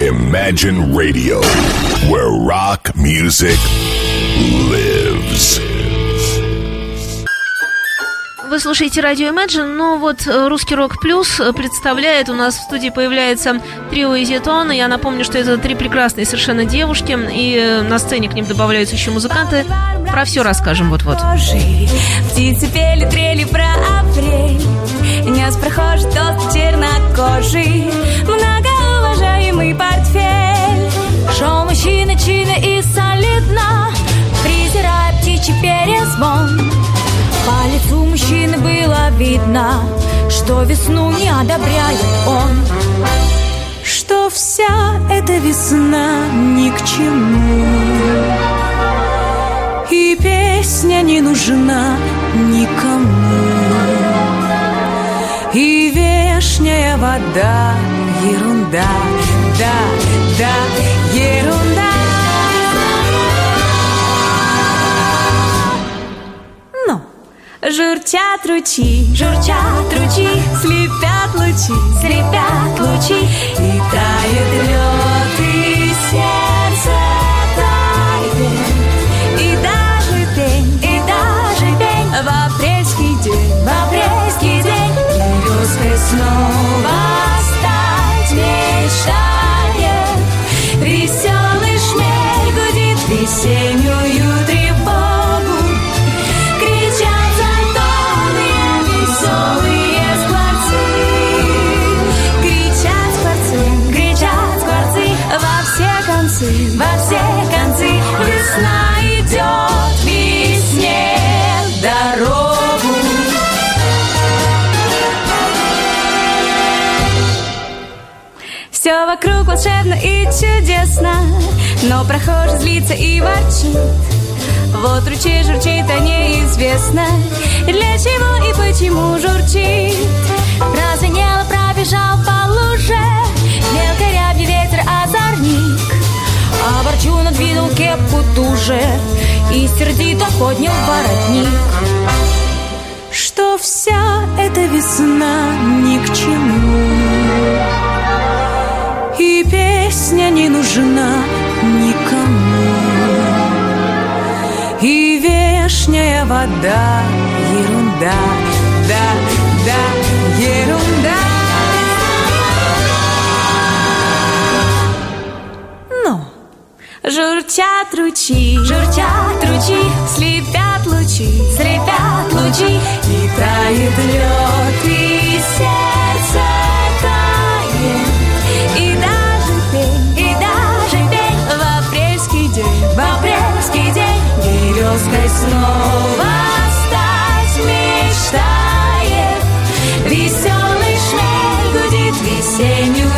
Imagine Radio, where rock music lives. Вы слушаете радио Imagine, ну вот э, Русский Рок Плюс э, представляет, у нас в студии появляется трио Изетон, я напомню, что это три прекрасные совершенно девушки, и э, на сцене к ним добавляются еще музыканты. Про все расскажем вот-вот. Птицы пели, трели про апрель, нес прохожий тост чернокожий, многоуважаемый портфель. Шел мужчина чинно и солидно, презирая птичий перезвон. По лицу мужчины было видно, что весну не одобряет он. Что вся эта весна ни к чему. И песня не нужна никому. И вешняя вода ерунда, да, да, ерунда. Но Журчат ручьи, журчат ручьи, слепят лучи, слепят лучи, Все вокруг волшебно и чудесно Но прохожий злится и ворчит. Вот ручей журчит, а неизвестно Для чего и почему журчит. Прозвенело, пробежал по луже? Мелко рябью ветер озорник. А ворчун отвинул кепку туже И сердито поднял воротник. Что вся эта весна ни к чему песня не нужна никому. И вешняя вода ерунда, да, да, ерунда. Но журчат ручьи, журчат ручьи, слепят лучи, слепят лучи, и тает лед, и сердце Gênio.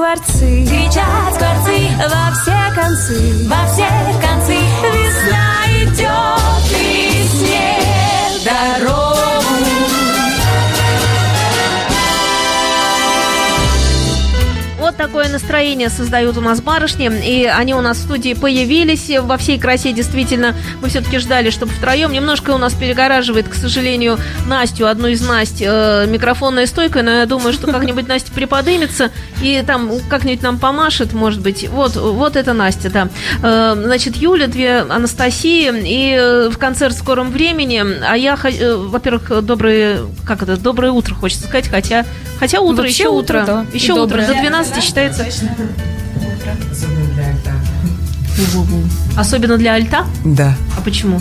Скворцы, кричат скворцы Во все концы, во все концы такое настроение создают у нас барышни, и они у нас в студии появились во всей красе, действительно. Мы все-таки ждали, чтобы втроем. Немножко у нас перегораживает, к сожалению, Настю, одну из Насть, э, микрофонная стойка, но я думаю, что как-нибудь Настя приподымется и там как-нибудь нам помашет, может быть. Вот, вот это Настя, да. Э, значит, Юля, две Анастасии, и э, в концерт в скором времени. А я, э, во-первых, доброе, как это, доброе утро, хочется сказать, хотя, хотя утро, Вообще еще утро, утро, да, еще утро, до 12 считается. Особенно для альта? Да. А почему?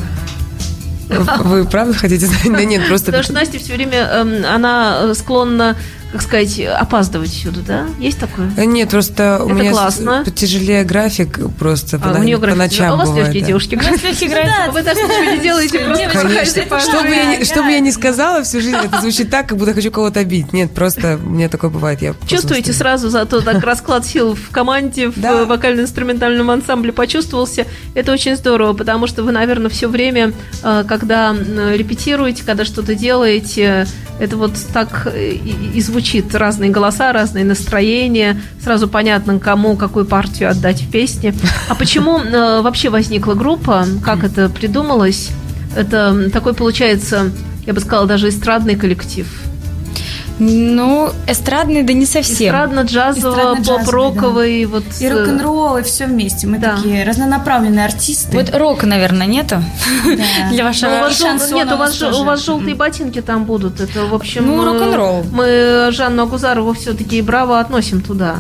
Вы правда хотите знать? Да нет, просто... Потому что Настя все время, эм, она э, склонна как сказать, опаздывать сюда, да? Есть такое? Э, нет, просто у Это меня классно. потяжелее график просто А, по, у нее по график. ночам а у вас бывает, легкие да. девушки график. Вы даже ничего не делаете, просто Что бы, я ни, сказала всю жизнь, это звучит так, как будто хочу кого-то обидеть. Нет, просто мне такое бывает. Я Чувствуете сразу зато так расклад сил в команде, в Да. э, вокально-инструментальном ансамбле почувствовался. Это очень здорово, потому что вы, наверное, все время, э, когда репетируете, когда что-то делаете, это вот так э, и, и звучит. Разные голоса, разные настроения. Сразу понятно, кому какую партию отдать в песне. А почему э, вообще возникла группа? Как это придумалось? Это такой, получается, я бы сказала, даже эстрадный коллектив. Ну, эстрадный, да не совсем. Эстрадно-джазово, Эстрадно-джазовый, поп-роковый. Вот, И э, рок-н-ролл, и все вместе. Мы Да. такие разнонаправленные артисты. Вот рока, наверное, нету Да. для Ну, у вашего... вас жел- Нет, у вас, же- у вас желтые ботинки там будут. Это, в общем, Ну, э, рок-н-ролл. Мы Жанну Агузарову все-таки браво относим туда.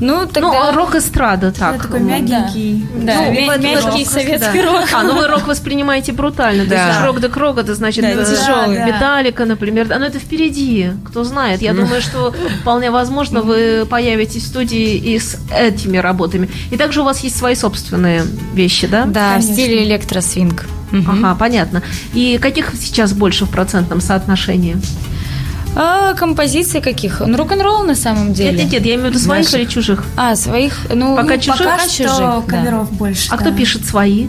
Ну, Ну, тогда... а рок-эстрада так. такой ну, мягенький. Да, Ну, мя- мягкий рок, советский да. рок. А, ну вы рок воспринимаете брутально. То Да. есть рок да крок, это значит Да, э, тяжелый. Да, да. Металлика, например. А, ну это впереди, кто знает. Я думаю, что вполне возможно вы появитесь в студии и с этими работами. И также у вас есть свои собственные вещи, да? Да, в Конечно. стиле электросвинг. Ага, понятно. И каких сейчас больше в процентном соотношении? А композиции каких? Ну, рок-н-ролл на самом деле. Нет, нет, нет, я имею в виду своих или чужих. А, своих, ну, Пока ну, чужих? пока что чужих, да. каверов больше. А да. кто пишет свои?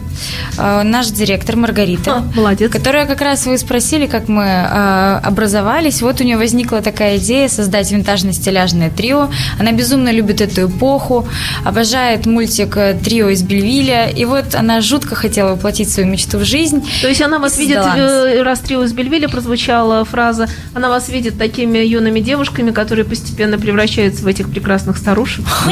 А, Наш директор Маргарита. А, молодец. Которая как раз вы спросили, как мы а, образовались. Вот у нее возникла такая идея создать винтажно-стиляжное трио. Она безумно любит эту эпоху, обожает мультик э, «Трио из Бельвиля». И вот она жутко хотела воплотить свою мечту в жизнь. То есть она вас видит, э, раз трио из Бельвиля прозвучала фраза, она вас видит такими юными девушками, которые постепенно превращаются в этих прекрасных старушек.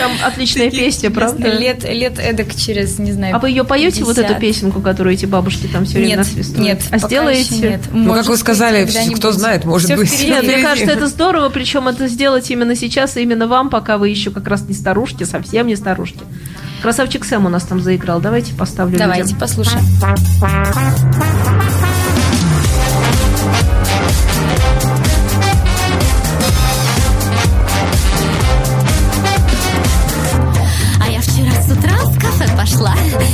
Там отличная песня, правда? Лет, лет эдак через, не знаю, А вы ее поете, вот эту 50. песенку, которую эти бабушки там все время насвистывают? нет, А сделаете? Ну, как вы сказали, кто знает, может быть. Нет, мне кажется, это здорово, причем это сделать именно сейчас и именно вам, пока вы еще как раз не старушки, совсем не старушки. Красавчик Сэм у нас там заиграл. Давайте поставлю Давайте людям. послушаем. кафе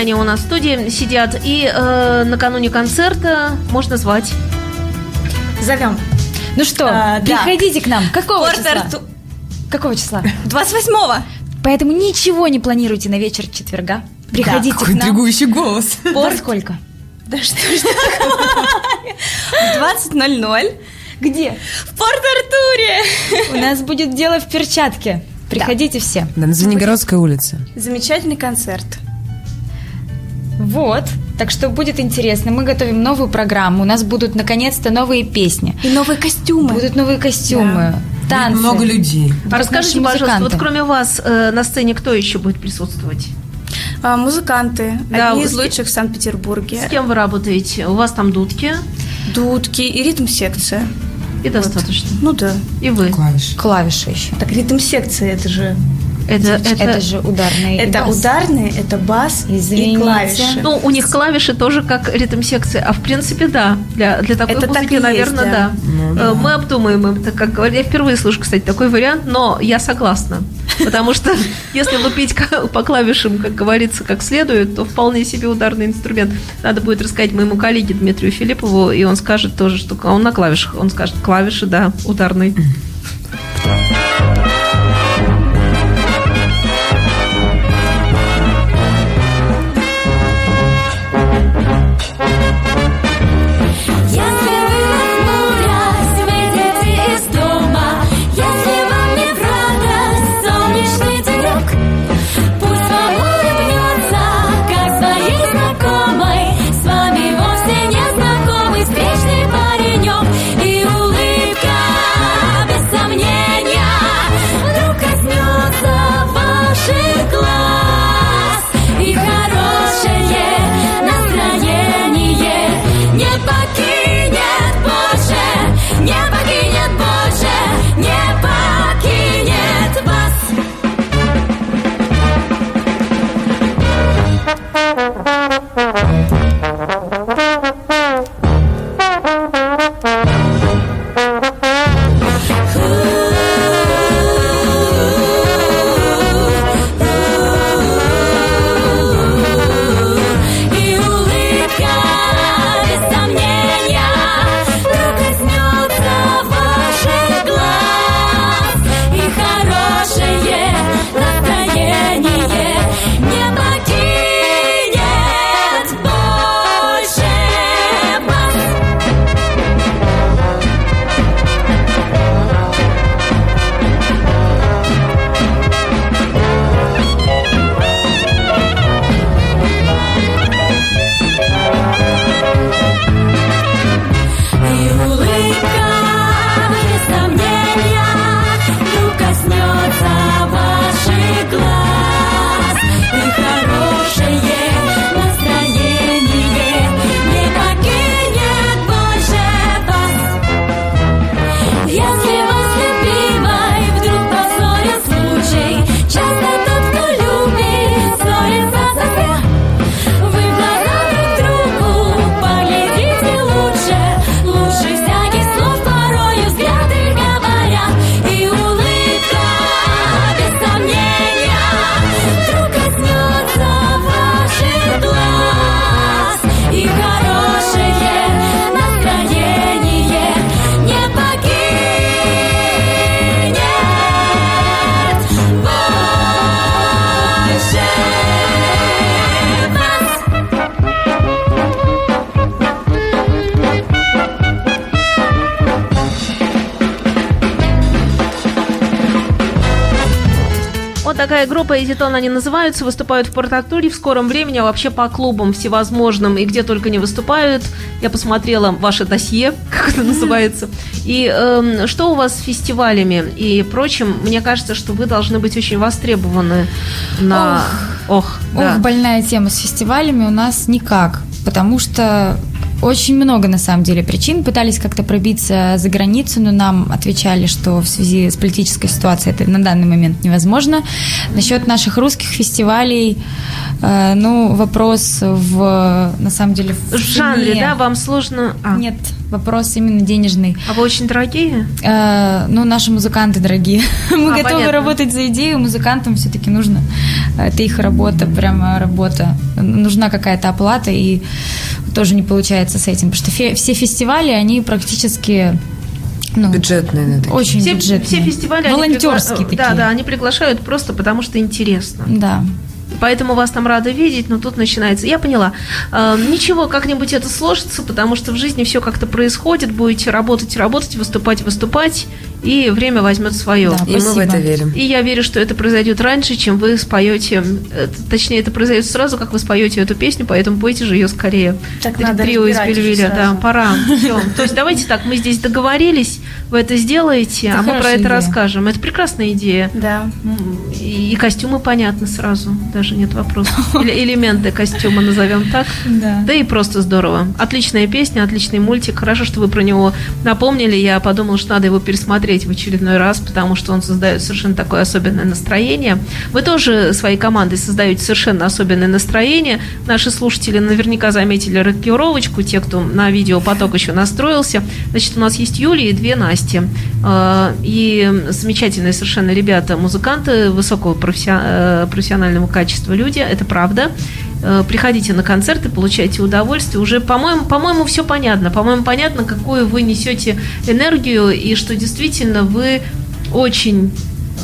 Они у нас в студии сидят. И э, накануне концерта можно звать. Зовем. Ну что, А, да. приходите к нам. Какого Порт числа? Арту- Какого числа? 28-го. Поэтому ничего не планируйте на вечер четверга. Приходите Какой к нам. интригующий голос. Во сколько? Да что ж такое? В 20.00 Где? в Порт-Артуре. У нас будет дело в перчатке. Приходите все. Да, на Звенигородской улице. Замечательный концерт. Вот. Так что будет интересно. Мы готовим новую программу. У нас будут наконец-то новые песни. И новые костюмы. Будут новые костюмы, танцы. Много людей. А расскажите, пожалуйста, вот кроме вас э, на сцене кто еще будет присутствовать? А, музыканты. Да, Одни из лучших в Санкт-Петербурге. С кем вы работаете? У вас там дудки Дудки и ритм-секция. и достаточно. Ну да. И вы. Клавиш. Клавиши еще. Так ритм-секция это же... Это, это, Это, же ударные. Это бас. ударные, это бас Извините. и клавиши. Ну, у них клавиши тоже как ритм-секция, а в принципе, да. Для, для такой Это так музыки, и есть, наверное, да. да. Э, Мы обдумаем это, как говорят. Я впервые слышу, кстати, такой вариант, но я согласна. Потому что если лупить по клавишам, как говорится, как следует, то вполне себе ударный инструмент. Надо будет рассказать моему коллеге Дмитрию Филиппову, и он скажет тоже, что он на клавишах. Он скажет, клавиши, да, ударный. И Вот такая группа «Эзитон» они называются, выступают в Порт-Артуре в скором времени, а вообще по клубам всевозможным и где только не выступают. Я посмотрела ваше досье, как это называется. И эм, что у вас с фестивалями и прочим? Мне кажется, что вы должны быть очень востребованы на... Ох, да. Ох, больная тема с фестивалями у нас никак, потому что очень много, на самом деле, причин. Пытались как-то пробиться за границу, но нам отвечали, что в связи с политической ситуацией это на данный момент невозможно. Насчет наших русских фестивалей, э, ну, вопрос в, на самом деле, в, В жанре, цене. да, вам сложно... а. Нет, вопрос именно денежный. А вы очень дорогие? Э, ну, наши музыканты дорогие. Мы А, готовы понятно. работать за идею, музыкантам все-таки нужно. Это их работа, прямо работа. Нужна какая-то оплата, и тоже не получается с этим. Потому что фе- все фестивали, они практически ну, Бюджетные, да, такие. очень Все, бюджетные. все фестивали... они Волонтерские пригла- такие. Да, да, они приглашают просто потому, что интересно. Да. Поэтому вас там рада видеть, но тут начинается. Я поняла. Э, ничего, как-нибудь это сложится, потому что в жизни все как-то происходит. Будете работать, работать, выступать, выступать, и время возьмет свое. Да. И мы в это верим. И я верю, что это произойдет раньше, чем вы споете. э, Точнее, это произойдет сразу, как вы споете эту песню, поэтому пойте же ее скорее. Так Три- надо Трио из Бельвиля, да, пора. Всё. То есть давайте так, мы здесь договорились, вы это сделаете, Это а мы про это идея. расскажем. Это прекрасная идея. Да. И костюмы понятны сразу, даже нет вопросов. Или элементы костюма назовем так. Да. Да и просто здорово. Отличная песня, отличный мультик. Хорошо, что вы про него напомнили. Я подумала, что надо его пересмотреть в очередной раз, потому что он создает совершенно такое особенное настроение. Вы тоже своей командой создаете совершенно особенное настроение. Наши слушатели наверняка заметили рокировочку, те, кто на видеопоток еще настроился. Значит, у нас есть Юлия и две Насти. Э, И замечательные совершенно ребята, музыканты высокого э, профессионального качества люди, это правда. Э, Приходите на концерты, получайте удовольствие. Уже, по-моему, по-моему, все понятно. По-моему, понятно, какую вы несете энергию и что действительно вы очень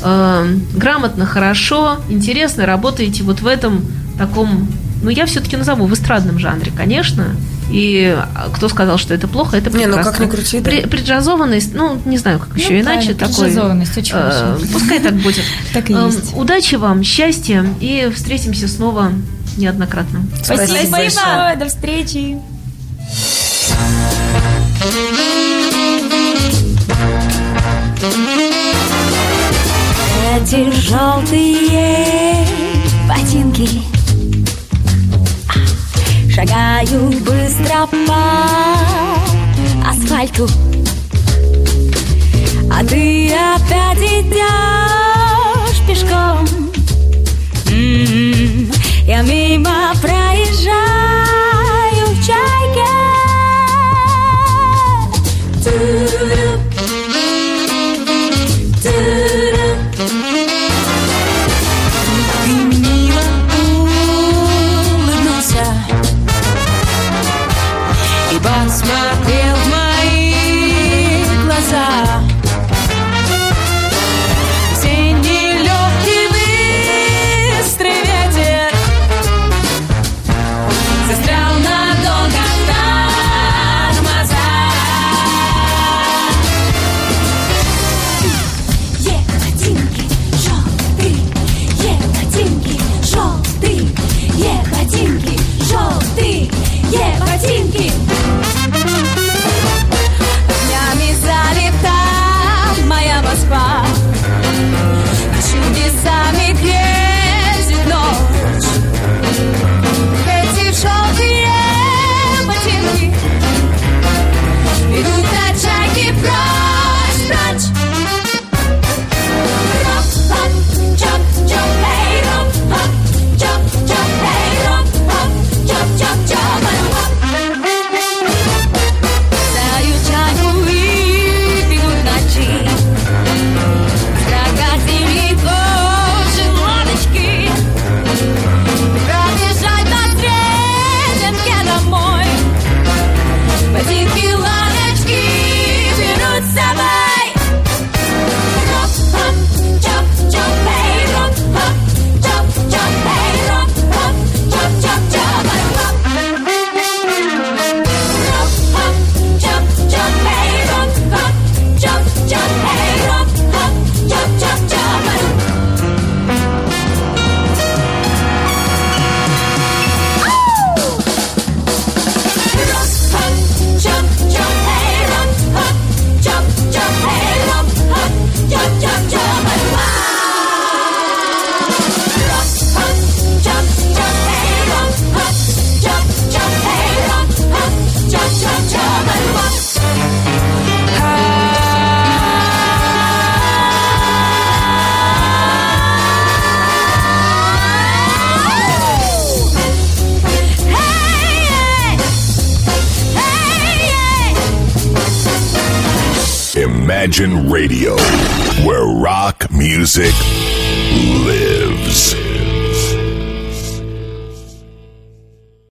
э, грамотно, хорошо, интересно работаете вот в этом таком, ну я все-таки назову в эстрадном жанре, конечно. И кто сказал, что это плохо, это Не, ну, прекрасно. как ни крути, да. При- преджазованность, ну не знаю, как еще Ну, иначе такой. преджазованность, очень э. Пускай так будет. Так и Эм, есть. Удачи вам, счастья и встретимся снова неоднократно. Спасибо большое. До встречи. Эти желтые ботинки Шагают быстро по асфальту. А ты опять идешь пешком. М, Я мимо проезжаю Imagine Radio, where rock music lives.